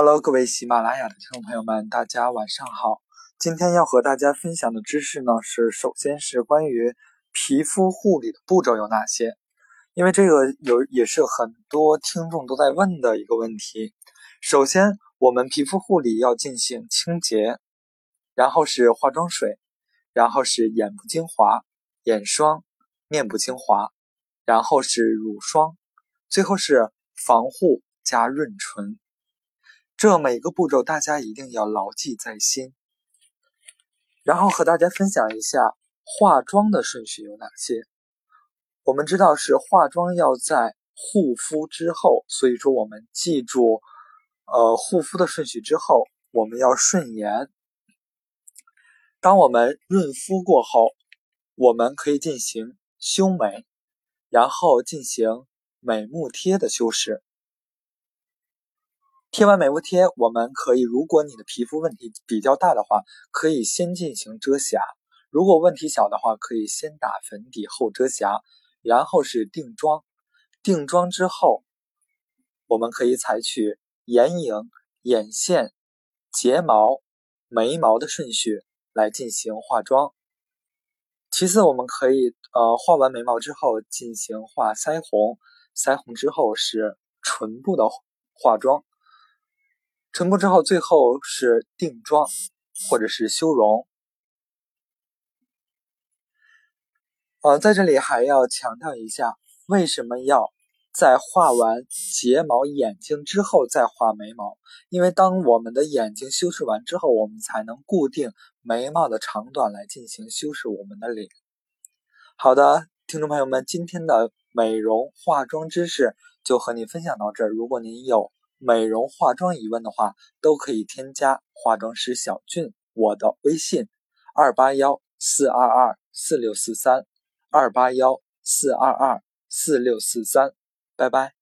Hello，各位喜马拉雅的听众朋友们，大家晚上好。今天要和大家分享的知识呢，是首先是关于皮肤护理的步骤有哪些？因为这个有也是很多听众都在问的一个问题。首先，我们皮肤护理要进行清洁，然后是化妆水，然后是眼部精华、眼霜、面部精华，然后是乳霜，最后是防护加润唇。这每个步骤大家一定要牢记在心。然后和大家分享一下化妆的顺序有哪些。我们知道是化妆要在护肤之后，所以说我们记住，呃，护肤的顺序之后，我们要顺延。当我们润肤过后，我们可以进行修眉，然后进行美目贴的修饰。贴完美肤贴，我们可以，如果你的皮肤问题比较大的话，可以先进行遮瑕；如果问题小的话，可以先打粉底后遮瑕，然后是定妆。定妆之后，我们可以采取眼影、眼线、睫毛、眉毛的顺序来进行化妆。其次，我们可以呃画完眉毛之后进行画腮红，腮红之后是唇部的化妆。成功之后，最后是定妆或者是修容。呃，在这里还要强调一下，为什么要在画完睫毛、眼睛之后再画眉毛？因为当我们的眼睛修饰完之后，我们才能固定眉毛的长短来进行修饰我们的脸。好的，听众朋友们，今天的美容化妆知识就和你分享到这儿。如果您有，美容化妆疑问的话，都可以添加化妆师小俊我的微信：二八幺四二二四六四三，二八幺四二二四六四三，拜拜。